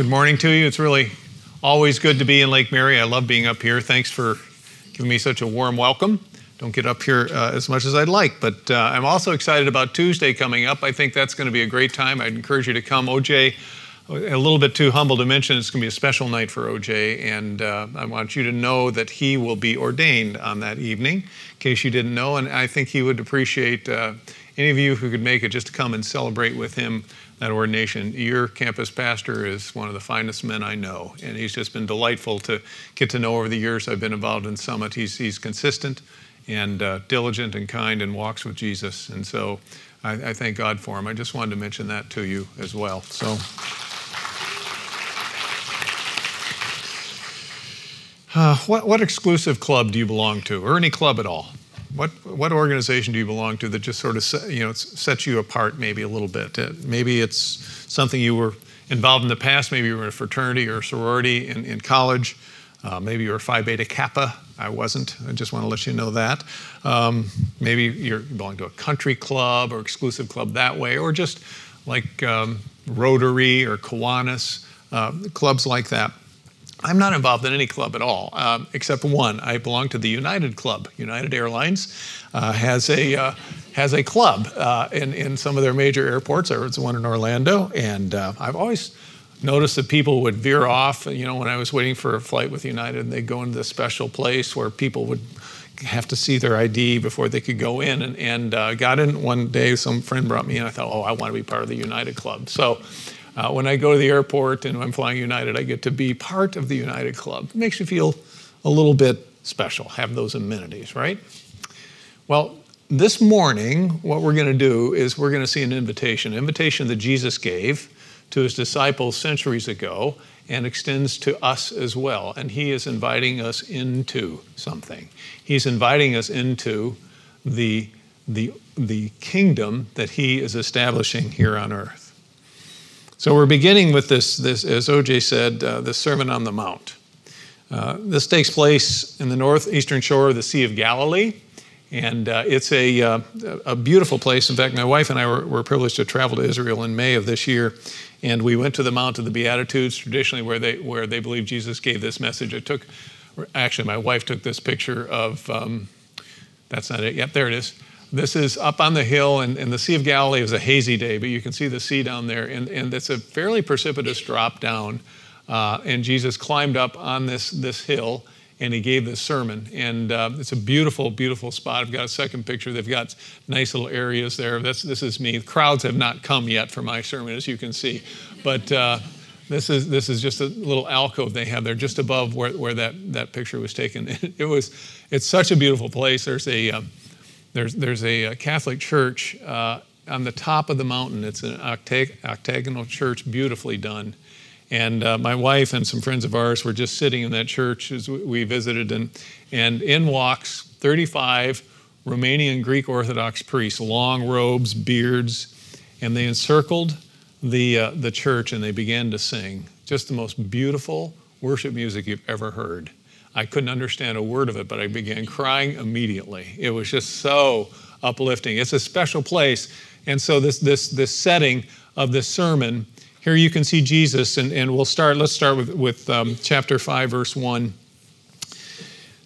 Good morning to you. It's really always good to be in Lake Mary. I love being up here. Thanks for giving me such a warm welcome. Don't get up here uh, as much as I'd like, but uh, I'm also excited about Tuesday coming up. I think that's going to be a great time. I'd encourage you to come. OJ, a little bit too humble to mention, it's going to be a special night for OJ, and uh, I want you to know that he will be ordained on that evening, in case you didn't know. And I think he would appreciate uh, any of you who could make it just to come and celebrate with him that ordination. Your campus pastor is one of the finest men I know, and he's just been delightful to get to know over the years I've been involved in Summit. He's, he's consistent and uh, diligent and kind and walks with Jesus. And so I, I, thank God for him. I just wanted to mention that to you as well. So. Uh, what, what exclusive club do you belong to, or any club at all? What, what organization do you belong to that just sort of you know sets you apart maybe a little bit? Maybe it's something you were involved in the past. Maybe you were in a fraternity or a sorority in, in college. Uh, maybe you were Phi Beta Kappa. I wasn't. I just want to let you know that. Um, maybe you belong to a country club or exclusive club that way, or just like um, Rotary or Kiwanis, uh, clubs like that. I'm not involved in any club at all, um, except one. I belong to the United Club. United Airlines uh, has a uh, has a club uh, in in some of their major airports. There was one in Orlando, and uh, I've always noticed that people would veer off. You know, when I was waiting for a flight with United, and they'd go into this special place where people would have to see their ID before they could go in. And, and uh, got in one day. Some friend brought me in. I thought, oh, I want to be part of the United Club. So. Uh, when I go to the airport and I'm flying United, I get to be part of the United Club. It makes you feel a little bit special, have those amenities, right? Well, this morning, what we're going to do is we're going to see an invitation, an invitation that Jesus gave to his disciples centuries ago and extends to us as well. And he is inviting us into something. He's inviting us into the, the, the kingdom that he is establishing here on earth. So we're beginning with this, this as OJ said, uh, the Sermon on the Mount. Uh, this takes place in the northeastern shore of the Sea of Galilee, and uh, it's a, uh, a beautiful place. In fact, my wife and I were, were, privileged to travel to Israel in May of this year, and we went to the Mount of the Beatitudes, traditionally where they, where they believe Jesus gave this message. It took, actually, my wife took this picture of, um, that's not it, yep, there it is this is up on the hill, and, and the Sea of Galilee is a hazy day, but you can see the sea down there, and, and it's a fairly precipitous drop down. Uh, and Jesus climbed up on this, this hill and he gave this sermon. And uh, it's a beautiful, beautiful spot. I've got a second picture. They've got nice little areas there. That's, this is me. Crowds have not come yet for my sermon, as you can see. But uh, this, is, this is just a little alcove they have there just above where, where that, that picture was taken. It was, it's such a beautiful place. There's a, uh, there's, there's a Catholic church uh, on the top of the mountain. It's an octag- octagonal church, beautifully done. And uh, my wife and some friends of ours were just sitting in that church as we visited, and, and in walks 35 Romanian Greek Orthodox priests, long robes, beards, and they encircled the, uh, the church and they began to sing. Just the most beautiful worship music you've ever heard. I couldn't understand a word of it, but I began crying immediately. It was just so uplifting. It's a special place. And so this this this setting of this sermon, here you can see Jesus, and, and we'll start, let's start with, with um, chapter 5, verse 1.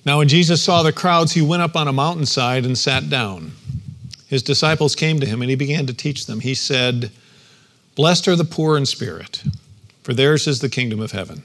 Now, when Jesus saw the crowds, he went up on a mountainside and sat down. His disciples came to him, and he began to teach them. He said, Blessed are the poor in spirit, for theirs is the kingdom of heaven.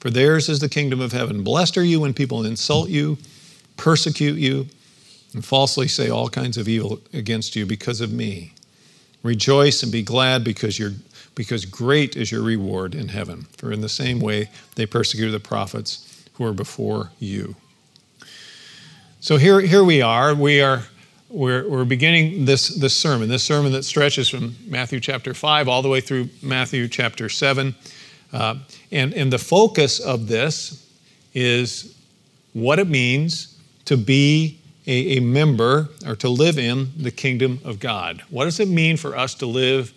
for theirs is the kingdom of heaven. Blessed are you when people insult you, persecute you, and falsely say all kinds of evil against you because of me. Rejoice and be glad because, you because great is your reward in heaven. For in the same way they persecuted the prophets who were before you. So here, here we are. We are we're, we're beginning this, this sermon, this sermon that stretches from Matthew chapter 5 all the way through Matthew chapter 7. Uh, and, and the focus of this is what it means to be a, a member or to live in the kingdom of God. What does it mean for us to live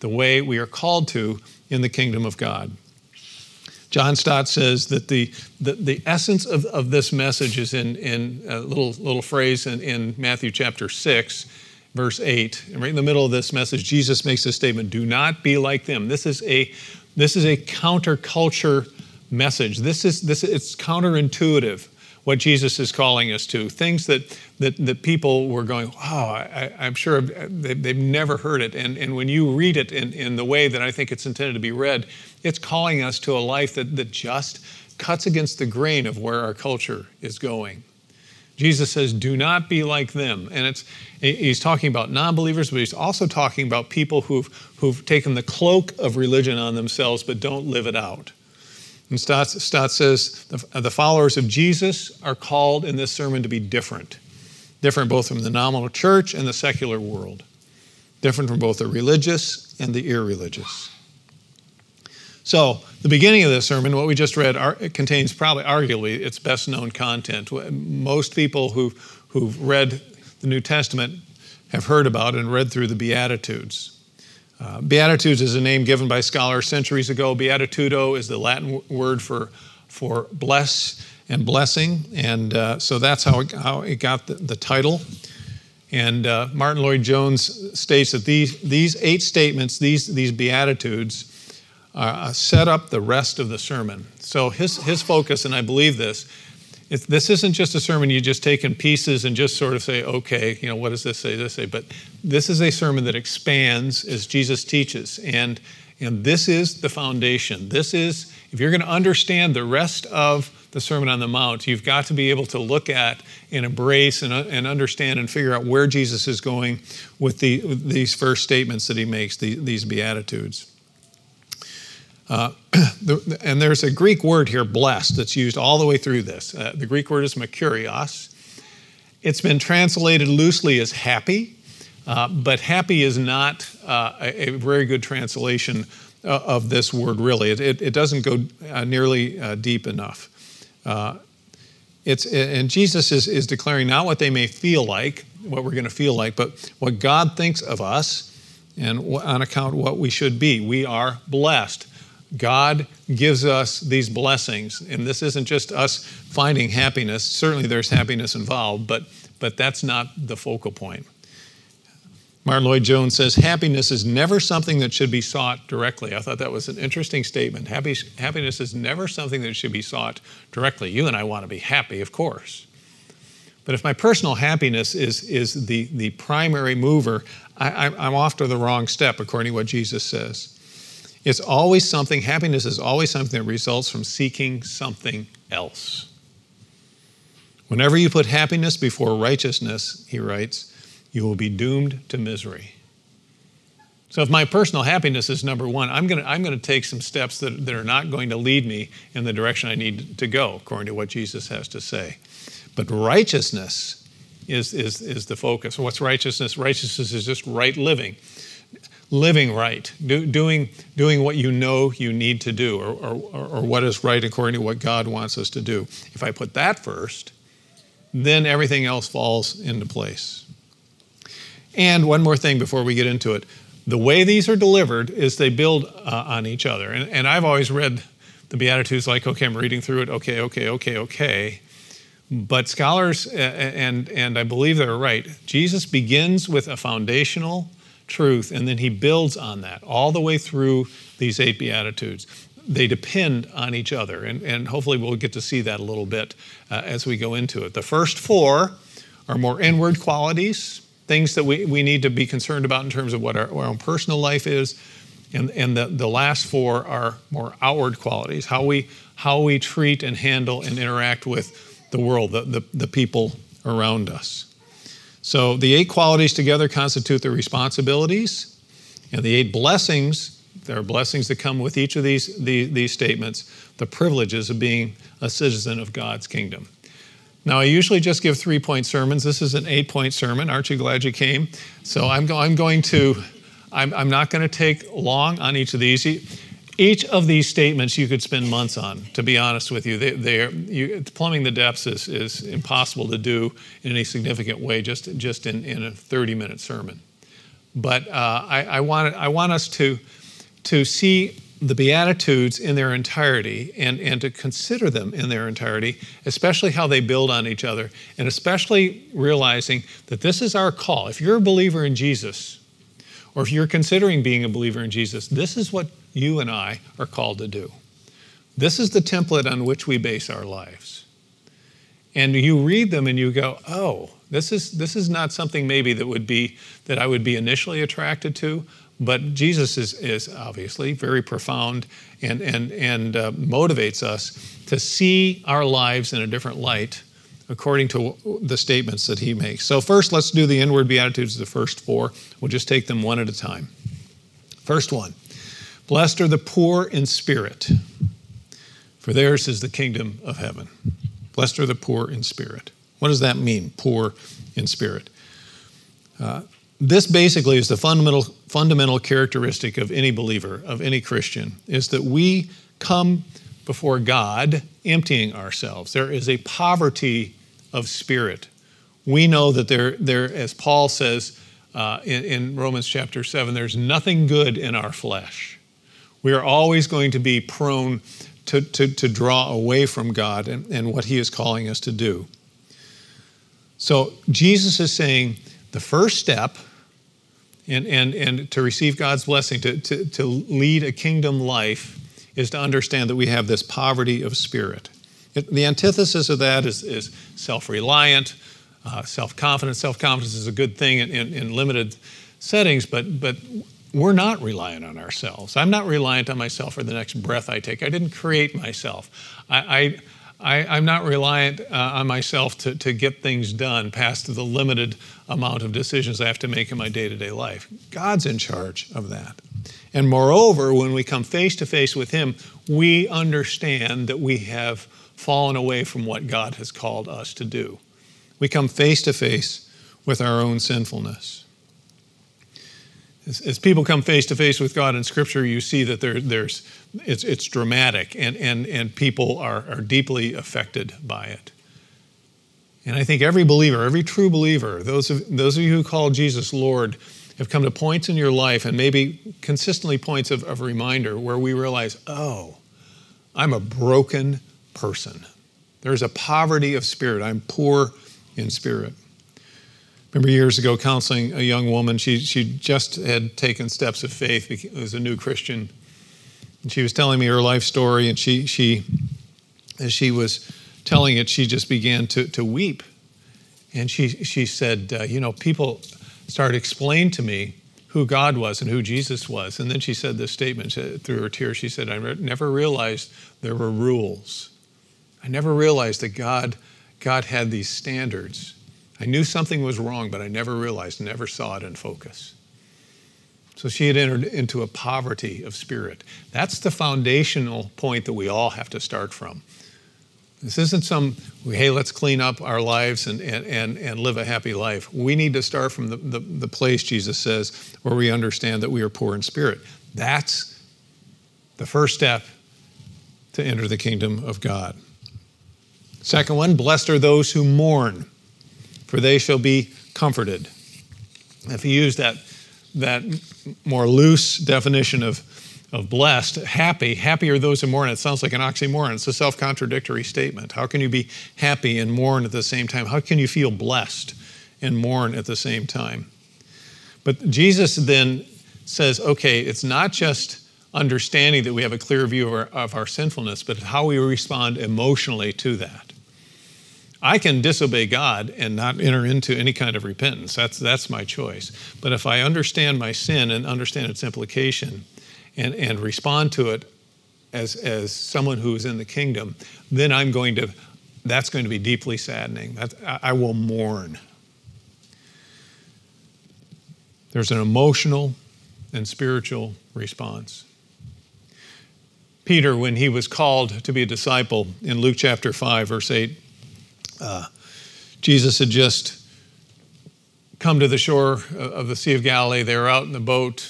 the way we are called to in the kingdom of God? John Stott says that the, the, the essence of, of this message is in, in a little, little phrase in, in Matthew chapter 6, verse 8. And right in the middle of this message, Jesus makes this statement Do not be like them. This is a, this is a counterculture message. This is, this, it's counterintuitive what Jesus is calling us to. Things that, that, that people were going, oh, I, am sure they've, they've, never heard it. And, and when you read it in, in the way that I think it's intended to be read, it's calling us to a life that, that just cuts against the grain of where our culture is going. Jesus says, do not be like them. And it's, he's talking about non believers, but he's also talking about people who've, who've taken the cloak of religion on themselves but don't live it out. And Stott, Stott says the, the followers of Jesus are called in this sermon to be different. Different both from the nominal church and the secular world. Different from both the religious and the irreligious. So, the beginning of this sermon, what we just read, it contains probably, arguably, its best known content. Most people who've, who've read the New Testament have heard about and read through the Beatitudes. Uh, Beatitudes is a name given by scholars centuries ago. Beatitudo is the Latin word for, for bless and blessing, and uh, so that's how it, how it got the, the title. And uh, Martyn Lloyd-Jones states that these, these eight statements, these, these Beatitudes, uh, set up the rest of the sermon. So his, his focus, and I believe this, if this isn't just a sermon you just take in pieces and just sort of say, okay, you know, what does this say, this say? But this is a sermon that expands as Jesus teaches. And, and this is the foundation. This is, if you're going to understand the rest of the Sermon on the Mount, you've got to be able to look at and embrace and, and understand and figure out where Jesus is going with, the, with these first statements that he makes, the, these Beatitudes. Uh, and there's a Greek word here, blessed, that's used all the way through this. Uh, the Greek word is makarios. It's been translated loosely as happy, uh, but happy is not uh, a, a, very good translation uh, of this word, really. It, it, it doesn't go nearly deep enough. it's, and Jesus is, is declaring not what they may feel like, what we're going to feel like, but what God thinks of us and on account of what we should be. We are blessed. God gives us these blessings, and this isn't just us finding happiness. Certainly, there's happiness involved, but, but that's not the focal point. Martyn Lloyd-Jones says, Happiness is never something that should be sought directly. I thought that was an interesting statement. Happy, happiness is never something that should be sought directly. You and I want to be happy, of course. But if my personal happiness is, is the, the primary mover, I, I'm off to the wrong step, according to what Jesus says. It's always something, happiness is always something that results from seeking something else. Whenever you put happiness before righteousness, he writes, you will be doomed to misery. So, if my personal happiness is number one, I'm going to, I'm going to take some steps that, that are not going to lead me in the direction I need to go, according to what Jesus has to say. But righteousness is, is, is the focus. What's righteousness? Righteousness is just right living living right, do, doing, doing what you know you need to do, or, or, or what is right according to what God wants us to do. If I put that first, then everything else falls into place. And one more thing before we get into it the way these are delivered is they build uh, on each other. And, and I've always read the Beatitudes like, okay, I'm reading through it, okay, okay, okay, okay. But scholars, and, and I believe they're right, Jesus begins with a foundational truth, and then he builds on that all the way through these eight Beatitudes. They depend on each other, and, and hopefully we'll get to see that a little bit uh, as we go into it. The first four are more inward qualities, things that we, we need to be concerned about in terms of what our, our own personal life is. And, and the, the last four are more outward qualities, how we, how we treat and handle and interact with the world, the, the, the people around us. So the eight qualities together constitute the responsibilities, and the eight blessings, there are blessings that come with each of these, these, these statements, the privileges of being a citizen of God's kingdom. Now, I usually just give three point sermons. This is an eight point sermon. Aren't you glad you came? So I'm, go- I'm going to, I'm, I'm not going to take long on each of these. Each of these statements you could spend months on, to be honest with you. They, they're, you, plumbing the depths is, is impossible to do in any significant way just, just in, in a 30 minute sermon. But uh, I, I, want, I want us to, to see the Beatitudes in their entirety and, and to consider them in their entirety, especially how they build on each other, and especially realizing that this is our call. If you're a believer in Jesus, or if you're considering being a believer in Jesus, this is what you and I are called to do. This is the template on which we base our lives. And you read them and you go, oh, this is, this is not something maybe that would be that I would be initially attracted to, but Jesus is, is obviously very profound and, and, and uh, motivates us to see our lives in a different light according to the statements that he makes. So, first, let's do the inward Beatitudes, the first four. We'll just take them one at a time. First one Blessed are the poor in spirit, for theirs is the kingdom of heaven. Blessed are the poor in spirit. What does that mean, poor in spirit? Uh, this basically is the fundamental, fundamental characteristic of any believer, of any Christian, is that we come before God emptying ourselves. There is a poverty of spirit. We know that there, there as Paul says uh, in, in Romans chapter 7, there's nothing good in our flesh. We are always going to be prone to, to, to draw away from God and, and what He is calling us to do. So Jesus is saying the first step and, and, and to receive God's blessing, to, to, to lead a kingdom life, is to understand that we have this poverty of spirit. It, the antithesis of that is, is self reliant, uh, self confident. Self confidence is a good thing in, in, in, limited settings, but, but we're not reliant on ourselves. I'm not reliant on myself for the next breath I take. I didn't create myself. I, I am not reliant uh, on myself to, to get things done past the limited amount of decisions I have to make in my day to day life. God's in charge of that. And moreover, when we come face to face with Him, we understand that we have fallen away from what God has called us to do. We come face to face with our own sinfulness. As, as, people come face to face with God in Scripture, you see that there, there's, it's, it's dramatic and, and, and people are, are deeply affected by it. And I think every believer, every true believer, those of, those of you who call Jesus Lord, have come to points in your life and maybe consistently points of, of reminder where we realize, oh, I'm a broken person. There's a poverty of spirit. I'm poor in spirit remember years ago counseling a young woman. She, she just had taken steps of faith, as a new Christian. And she was telling me her life story, and she, she as she was telling it, she just began to, to weep. And she, she said, uh, You know, people started explaining to me who God was and who Jesus was. And then she said this statement through her tears. She said, I never realized there were rules. I never realized that God, God had these standards I knew something was wrong, but I never realized, never saw it in focus. So she had entered into a poverty of spirit. That's the foundational point that we all have to start from. This isn't some, hey, let's clean up our lives and, and, and, and live a happy life. We need to start from the, the, the place, Jesus says, where we understand that we are poor in spirit. That's the first step to enter the kingdom of God. Second one, blessed are those who mourn for they shall be comforted. If you use that, that more loose definition of, of blessed, happy, happy are those who mourn, it sounds like an oxymoron. It's a self contradictory statement. How can you be happy and mourn at the same time? How can you feel blessed and mourn at the same time? But Jesus then says, okay, it's not just understanding that we have a clear view of our, of our sinfulness, but how we respond emotionally to that. I can disobey God and not enter into any kind of repentance. That's, that's my choice. But if I understand my sin and understand its implication and, and respond to it as, as someone who is in the kingdom, then I'm going to, that's going to be deeply saddening. That, I will mourn. There's an emotional and spiritual response. Peter, when he was called to be a disciple in Luke chapter 5, verse 8, uh, Jesus had just come to the shore of the Sea of Galilee. They were out in the boat,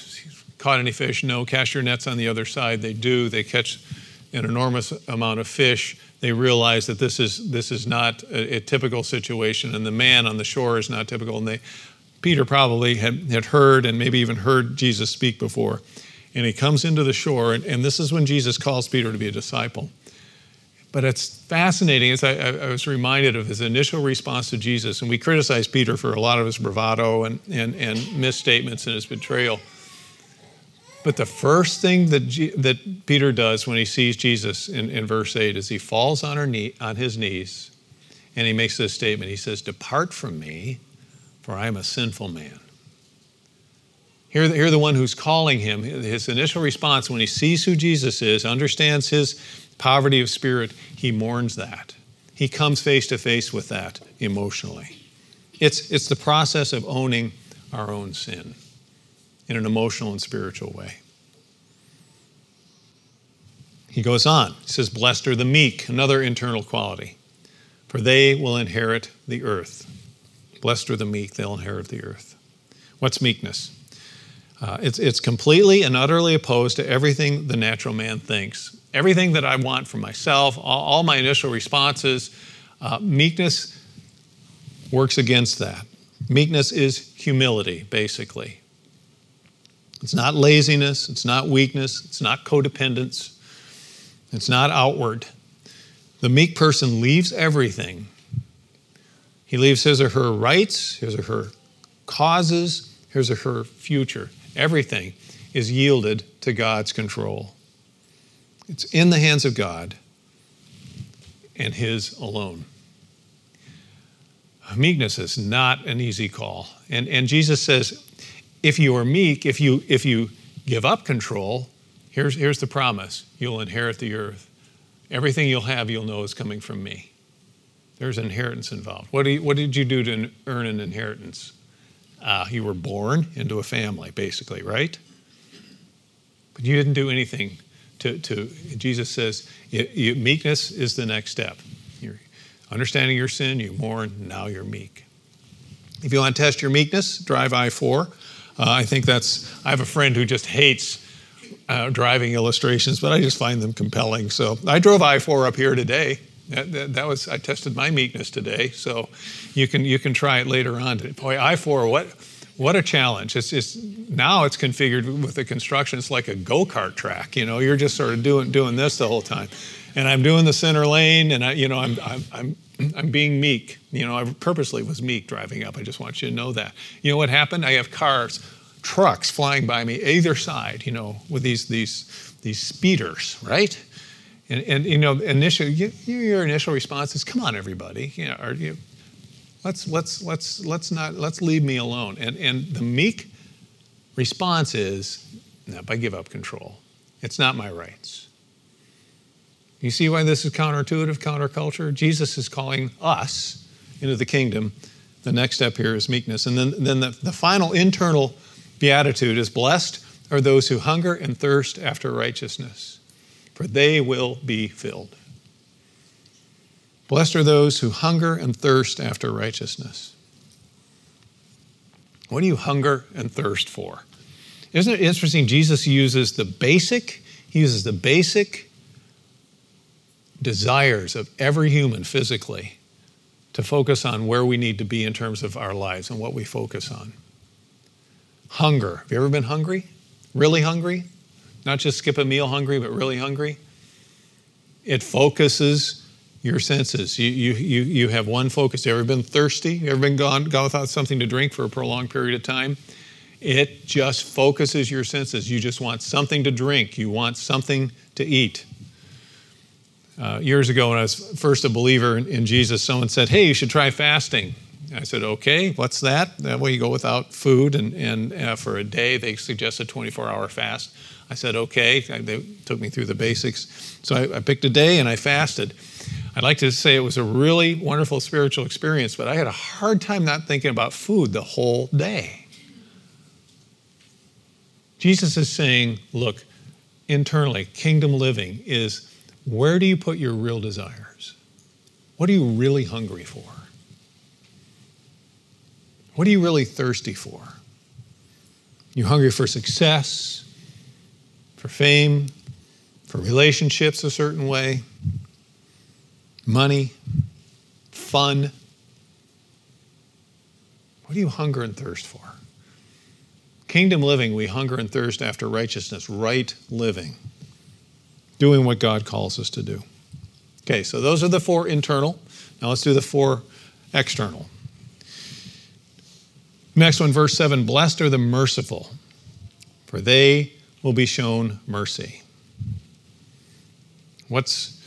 caught any fish? No. Cast your nets on the other side. They do. They catch an enormous amount of fish. They realize that this is this is not a, a typical situation, and the man on the shore is not typical. And they, Peter probably had, had heard and maybe even heard Jesus speak before. And he comes into the shore, and, and this is when Jesus calls Peter to be a disciple. But it's fascinating as I, I, was reminded of his initial response to Jesus, and we criticize Peter for a lot of his bravado and, and, and misstatements and his betrayal. But the first thing that, G, that Peter does when he sees Jesus in, in verse 8 is he falls on, knee, on his knees and he makes this statement. He says, Depart from me, for I am a sinful man. Here, here, the one who's calling him, his initial response when he sees who Jesus is, understands his poverty of spirit, he mourns that. He comes face to face with that emotionally. It's, it's the process of owning our own sin in an emotional and spiritual way. He goes on. He says, Blessed are the meek, another internal quality, for they will inherit the earth. Blessed are the meek, they'll inherit the earth. What's meekness? Uh, it's, it's completely and utterly opposed to everything the natural man thinks everything that I want for myself, all, all my initial responses. Uh, meekness works against that. Meekness is humility, basically. It's not laziness, it's not weakness, it's not codependence, it's not outward. The meek person leaves everything. He leaves his or her rights, his or her causes, his or her future. Everything is yielded to God's control. It's in the hands of God and His alone. Meekness is not an easy call. And, and Jesus says, if you are meek, if you, if you give up control, here's, here's the promise you'll inherit the earth. Everything you'll have, you'll know is coming from me. There's inheritance involved. What, you, what did you do to earn an inheritance? Uh, you were born into a family, basically, right? But you didn't do anything to, to Jesus says, meekness is the next step. You're understanding your sin, you mourn, now you're meek. If you want to test your meekness, drive I 4. Uh, I think that's, I have a friend who just hates uh, driving illustrations, but I just find them compelling. So I drove I 4 up here today. That, that, that, was I tested my meekness today, so you can you can try it later on. Boy, I four what what a challenge! It's, it's now it's configured with the construction. It's like a go kart track. You know, you're just sort of doing doing this the whole time, and I'm doing the center lane, and I, you know, I'm I'm I'm, I'm being meek. You know, I purposely was meek driving up. I just want you to know that. You know what happened? I have cars, trucks flying by me either side. You know, with these these these speeders, right? And, and you know, initially, you, your initial response is, "Come on, everybody! You know, you Let's, let's, let's, let's not, let's leave me alone. And, and the meek response is, nope, I give up control. It's not my rights. You see why this is counterintuitive, counterculture? Jesus is calling us into the kingdom. The next step here is meekness. And then, then the, the final internal beatitude is blessed are those who hunger and thirst after righteousness, for they will be filled. Blessed are those who hunger and thirst after righteousness. What do you hunger and thirst for? Isn't it interesting? Jesus uses the basic, he uses the basic desires of every human physically to focus on where we need to be in terms of our lives and what we focus on. Hunger. Have you ever been hungry? Really hungry? Not just skip a meal hungry, but really hungry? It focuses your senses. You, you, you, you have one focus. You ever been thirsty? You ever been gone, gone without something to drink for a prolonged period of time? It just focuses your senses. You just want something to drink. You want something to eat. Uh, years ago, when I was first a believer in, in, Jesus, someone said, Hey, you should try fasting. I said, Okay, what's that? That way you go without food, and, and uh, for a day, they suggested 24 hour fast. I said, Okay. They took me through the basics. So I, I picked a day and I fasted. I'd like to say it was a really wonderful spiritual experience, but I had a hard time not thinking about food the whole day. Jesus is saying, look, internally, kingdom living is where do you put your real desires? What are you really hungry for? What are you really thirsty for? You hungry for success? for fame, for relationships a certain way, money, fun. What do you hunger and thirst for? Kingdom living, we hunger and thirst after righteousness, right living, doing what God calls us to do. Okay, so those are the four internal. Now let's do the four external. Next one, verse 7 Blessed are the merciful, for they will be shown mercy. What's,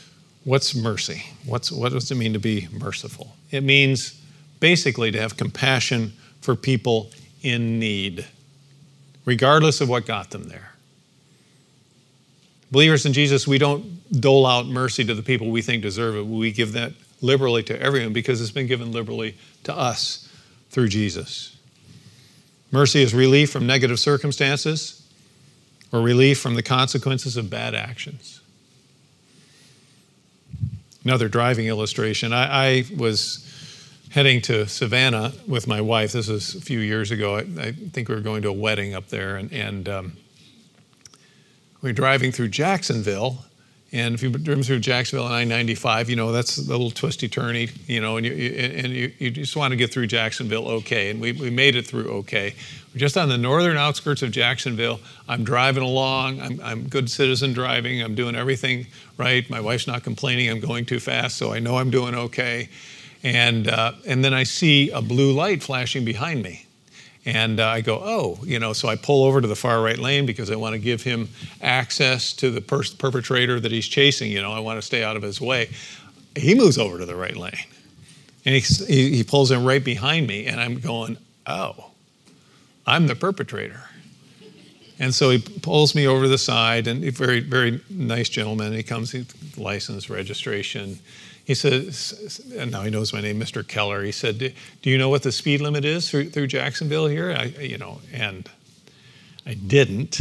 what's mercy? What's, what does it mean to be merciful? It means basically to have compassion for people in need, regardless of what got them there. Believers in Jesus, we don't dole out mercy to the people we think deserve it. We give that liberally to everyone because it's been given liberally to us through Jesus. Mercy is relief from negative circumstances or relief from the consequences of bad actions. Another driving illustration. I, I was heading to Savannah with my wife. This was a few years ago. I, I think we were going to a wedding up there, and, and um, we were driving through Jacksonville, and if you've driven through Jacksonville on I-95, you know that's a little twisty turny, you know, and you, and you, you just want to get through Jacksonville okay. And we, we made it through okay. We're just on the northern outskirts of Jacksonville. I'm driving along. I'm, I'm good citizen driving. I'm doing everything right. My wife's not complaining. I'm going too fast, so I know I'm doing okay. And uh, and then I see a blue light flashing behind me. And uh, I go, oh, you know, so I pull over to the far right lane because I want to give him access to the per- perpetrator that he's chasing. You know, I want to stay out of his way. He moves over to the right lane and he, he pulls in right behind me. And I'm going, oh, I'm the perpetrator. And so he pulls me over to the side, and a very, very nice gentleman. He comes, license, registration. He says, and now he knows my name, Mr. Keller. He said, "Do you know what the speed limit is through, through Jacksonville here?" I, you know, and I didn't.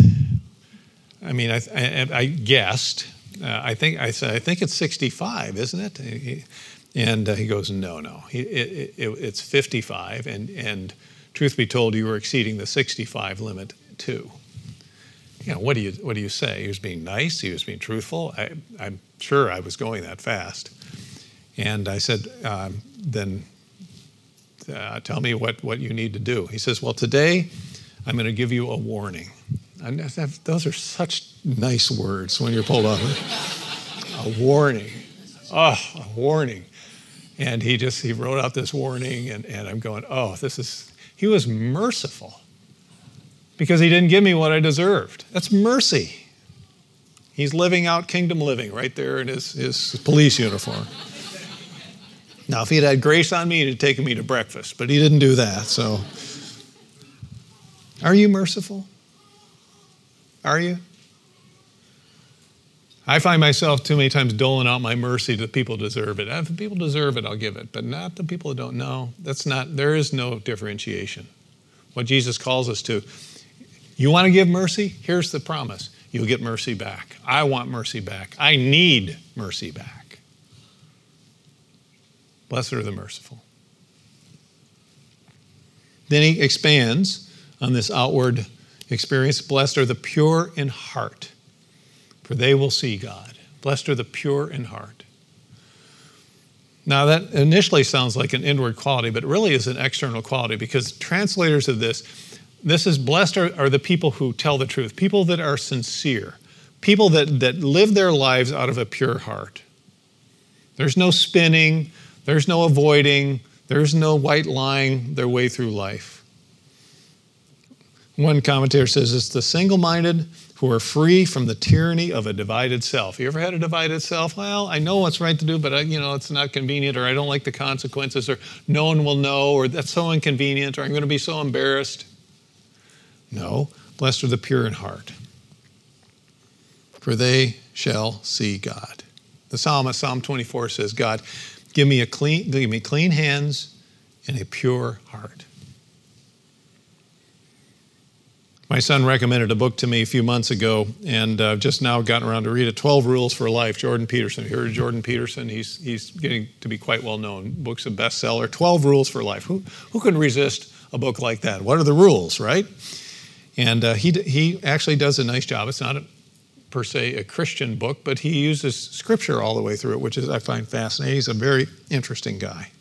I mean, I, I, I guessed. Uh, I think I said, "I think it's 65, isn't it?" He, and uh, he goes, "No, no, it, it, it, it's 55." And and truth be told, you were exceeding the 65 limit too. You know, what do you what do you say? He was being nice. He was being truthful. I, I'm sure I was going that fast. And I said, um, then uh, tell me what, what you need to do. He says, well, today I'm going to give you a warning. And those are such nice words when you're pulled over. a warning. Oh, a warning. And he just, he wrote out this warning and, and I'm going, oh, this is, he was merciful because he didn't give me what I deserved. That's mercy. He's living out kingdom living right there in his, his police uniform. Now, if he had had grace on me, he'd have taken me to breakfast, but he didn't do that. So, are you merciful? Are you? I find myself too many times doling out my mercy to the people who deserve it. If the people deserve it, I'll give it, but not the people who don't know. That's not, there is no differentiation. What Jesus calls us to. You want to give mercy? Here's the promise you'll get mercy back. I want mercy back. I need mercy back. Blessed are the merciful. Then he expands on this outward experience. Blessed are the pure in heart, for they will see God. Blessed are the pure in heart. Now, that initially sounds like an inward quality, but really is an external quality because translators of this, this is blessed are, are the people who tell the truth, people that are sincere, people that, that live their lives out of a pure heart. There's no spinning, there's no avoiding, there's no white lying their way through life. One commentator says it's the single minded who are free from the tyranny of a divided self. You ever had a divided self? Well, I know what's right to do, but I, you know it's not convenient, or I don't like the consequences, or no one will know, or that's so inconvenient, or I'm going to be so embarrassed. No, blessed are the pure in heart, for they shall see God. The psalmist, Psalm 24, says, God, Give me a clean, give me clean hands and a pure heart. My son recommended a book to me a few months ago, and I've uh, just now gotten around to read it 12 Rules for Life, Jordan Peterson. You heard Jordan Peterson? He's, he's getting to be quite well known. Book's a bestseller. 12 Rules for Life. Who, who can resist a book like that? What are the rules, right? And uh, he, he actually does a nice job. It's not a per se a Christian book, but he uses scripture all the way through it, which is I find fascinating. He's a very interesting guy.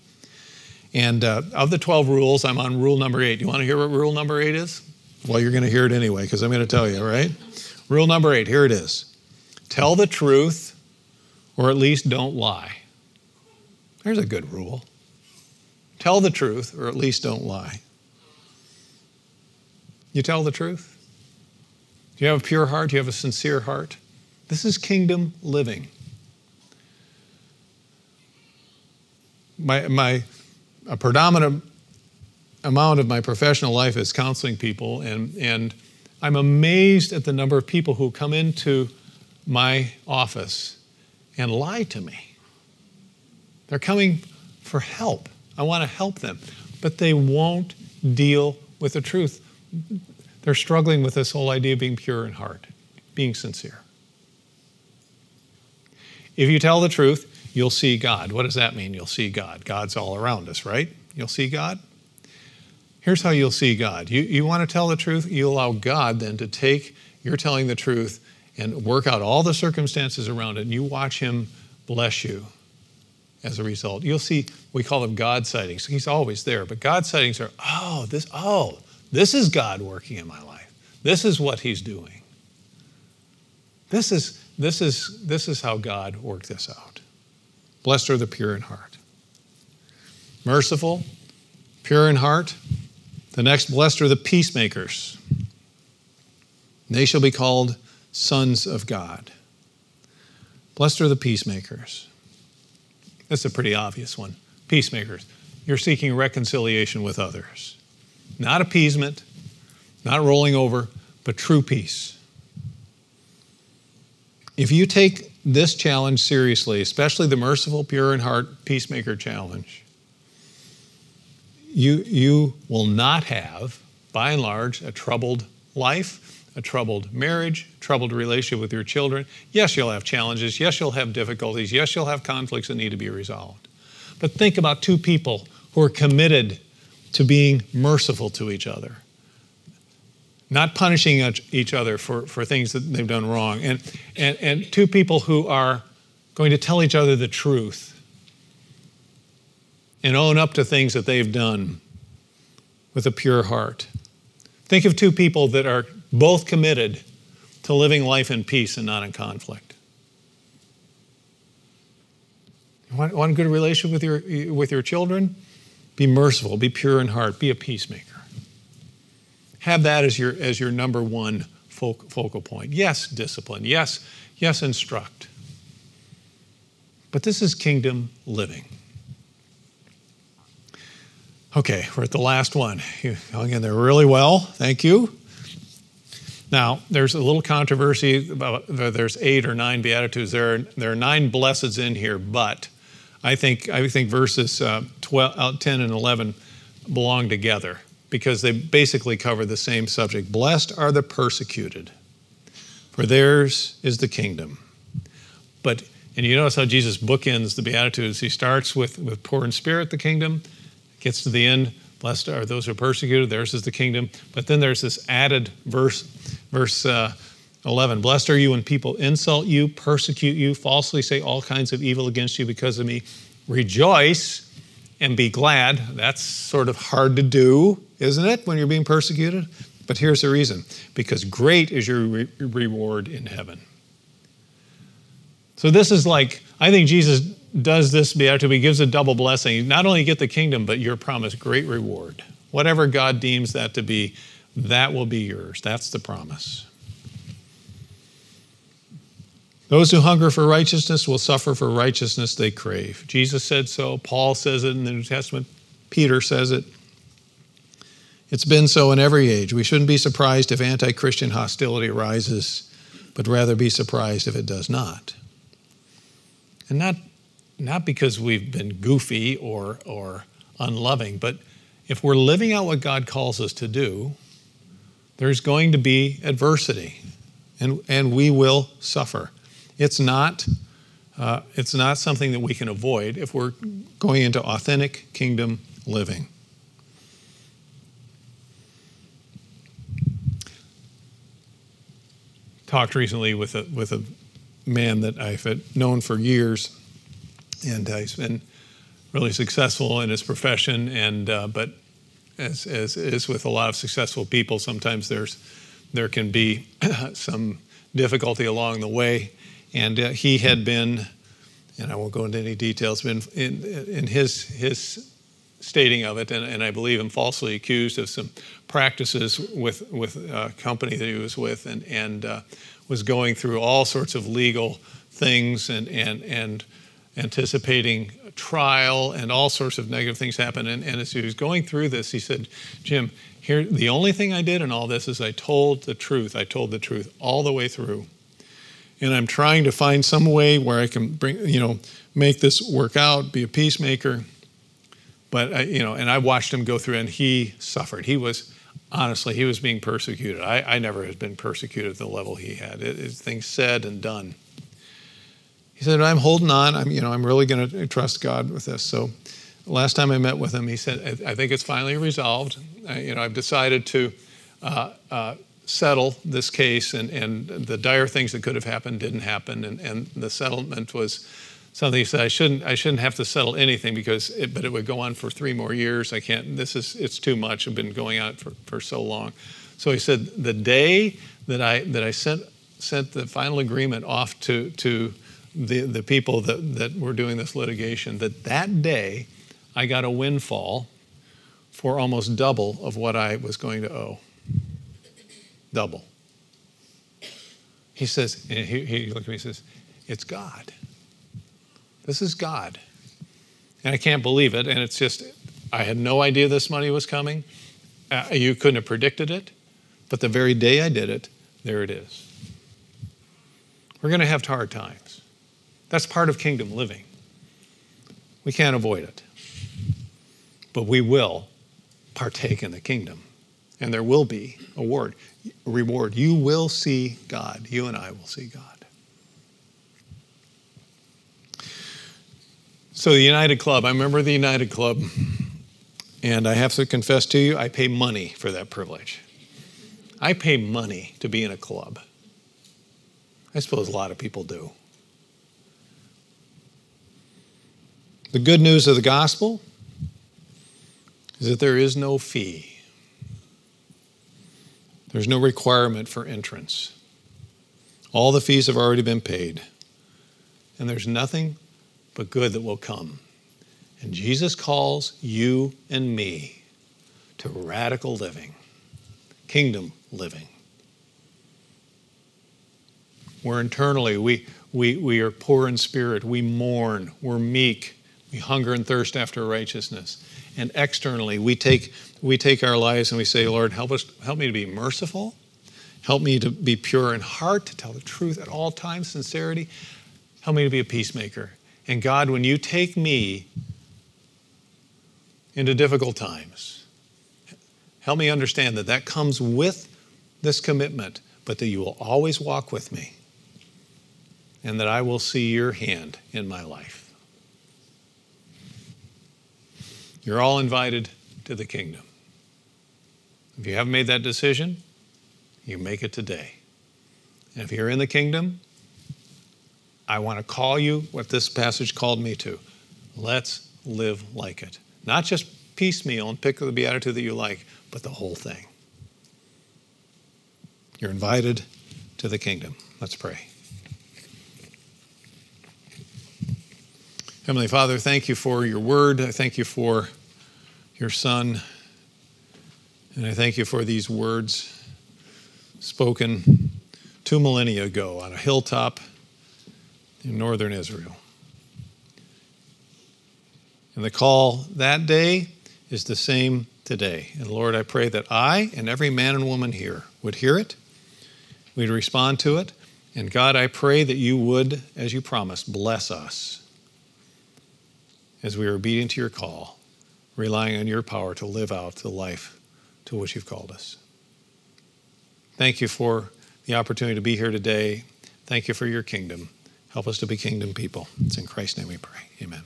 And uh, of the 12 rules, I'm on rule number eight. You want to hear what rule number eight is? Well, you're going to hear it anyway because I'm going to tell you, right? Rule number eight, here it is tell the truth or at least don't lie. There's a good rule. Tell the truth or at least don't lie. You tell the truth? Do you have a pure heart? Do you have a sincere heart? This is kingdom living. My, my a predominant amount of my professional life is counseling people, and, and I'm amazed at the number of people who come into my office and lie to me. They're coming for help. I want to help them, but they won't deal with the truth. They're struggling with this whole idea of being pure in heart, being sincere. If you tell the truth, you'll see God. What does that mean? You'll see God. God's all around us, right? You'll see God. Here's how you'll see God. You, you want to tell the truth, you allow God then to take you're telling the truth and work out all the circumstances around it, and you watch Him bless you as a result. You'll see, we call them God sightings. He's always there, but God sightings are, oh, this, oh, this is God working in my life. This is what He's doing. This is, this is, this is how God worked this out. Blessed are the pure in heart. Merciful, pure in heart. The next, blessed are the peacemakers. They shall be called sons of God. Blessed are the peacemakers. That's a pretty obvious one. Peacemakers. You're seeking reconciliation with others. Not appeasement, not rolling over, but true peace. If you take this challenge seriously, especially the merciful, pure in heart peacemaker challenge, you, you will not have, by and large, a troubled life, a troubled marriage, troubled relationship with your children. Yes, you'll have challenges. Yes, you'll have difficulties. Yes, you'll have conflicts that need to be resolved. But think about two people who are committed to being merciful to each other, not punishing each other for, for things that they've done wrong, and, and, and two people who are going to tell each other the truth and own up to things that they've done with a pure heart. Think of two people that are both committed to living life in peace and not in conflict. Want, want a good relationship with your, with your children? Be merciful, be pure in heart, be a peacemaker. Have that as your, as your number one focal point. Yes, discipline. Yes, yes, instruct. But this is kingdom living. Okay, we're at the last one. You hung in there really well. Thank you. Now, there's a little controversy about there's eight or nine beatitudes. There are, there are nine blesseds in here, but I think I think verses uh, 12, uh, 10 and 11 belong together because they basically cover the same subject. Blessed are the persecuted, for theirs is the kingdom. But and you notice how Jesus bookends the Beatitudes. He starts with, with poor in spirit, the kingdom, gets to the end, blessed are those who are persecuted, theirs is the kingdom. But then there's this added verse, verse uh, 11 Blessed are you when people insult you, persecute you, falsely say all kinds of evil against you because of me. Rejoice and be glad. That's sort of hard to do, isn't it, when you're being persecuted? But here's the reason because great is your re- reward in heaven. So this is like, I think Jesus does this beatitude. He gives a double blessing. Not only get the kingdom, but you're promised great reward. Whatever God deems that to be, that will be yours. That's the promise. Those who hunger for righteousness will suffer for righteousness they crave. Jesus said so. Paul says it in the New Testament. Peter says it. It's been so in every age. We shouldn't be surprised if anti Christian hostility arises, but rather be surprised if it does not. And not, not because we've been goofy or, or unloving, but if we're living out what God calls us to do, there's going to be adversity and, and we will suffer. It's not, uh, it's not something that we can avoid if we're going into authentic kingdom living. talked recently with a with a man that I've known for years, and uh, he's been really successful in his profession. And uh, but as as is with a lot of successful people, sometimes there's there can be some difficulty along the way. And uh, he had been, and I won't go into any details, been in in his his stating of it, and, and I believe him falsely accused of some practices with with a company that he was with, and and uh, was going through all sorts of legal things and and and anticipating trial and all sorts of negative things happen. And, and as he was going through this, he said, Jim, here the only thing I did in all this is I told the truth. I told the truth all the way through. And I'm trying to find some way where I can bring, you know, make this work out, be a peacemaker. But I, you know, and I watched him go through, and he suffered. He was honestly, he was being persecuted. I, I never had been persecuted at the level he had. It, it, things said and done. He said, "I'm holding on. I'm, you know, I'm really going to trust God with this." So, last time I met with him, he said, "I, I think it's finally resolved. I, you know, I've decided to." Uh, uh, settle this case, and, and the dire things that could have happened didn't happen, and, and the settlement was something he said I shouldn't I shouldn't have to settle anything because it, but it would go on for three more years. I can't. This is it's too much. I've been going on for, for so long. So he said the day that I that I sent sent the final agreement off to to the the people that that were doing this litigation that that day I got a windfall for almost double of what I was going to owe. Double. He says, and he, he looked at me and says, It's God. This is God. And I can't believe it. And it's just, I had no idea this money was coming. Uh, you couldn't have predicted it. But the very day I did it, there it is. We're going to have hard times. That's part of kingdom living. We can't avoid it. But we will partake in the kingdom. And there will be a reward. Reward. You will see God. You and I will see God. So, the United Club, I remember the United Club, and I have to confess to you, I pay money for that privilege. I pay money to be in a club. I suppose a lot of people do. The good news of the gospel is that there is no fee, there's no requirement for entrance. All the fees have already been paid, and there's nothing but good that will come. And Jesus calls you and me to radical living, kingdom living. We're internally, we, we, we are poor in spirit, we mourn, we're meek, we hunger and thirst after righteousness. And externally, we take, we take our lives and we say, Lord, help, us, help me to be merciful. Help me to be pure in heart, to tell the truth at all times, sincerity. Help me to be a peacemaker. And God, when you take me into difficult times, help me understand that that comes with this commitment, but that you will always walk with me and that I will see your hand in my life. You're all invited to the kingdom. If you haven't made that decision, you make it today. And if you're in the kingdom, I want to call you what this passage called me to. Let's live like it. Not just piecemeal and pick the beatitude that you like, but the whole thing. You're invited to the kingdom. Let's pray. Heavenly Father, thank you for your word. I thank you for your son. And I thank you for these words spoken two millennia ago on a hilltop in northern Israel. And the call that day is the same today. And Lord, I pray that I and every man and woman here would hear it, we'd respond to it. And God, I pray that you would, as you promised, bless us as we are obedient to your call, relying on your power to live out the life to which you've called us. Thank you for the opportunity to be here today. Thank you for your kingdom. Help us to be kingdom people. It's in Christ's name we pray. Amen.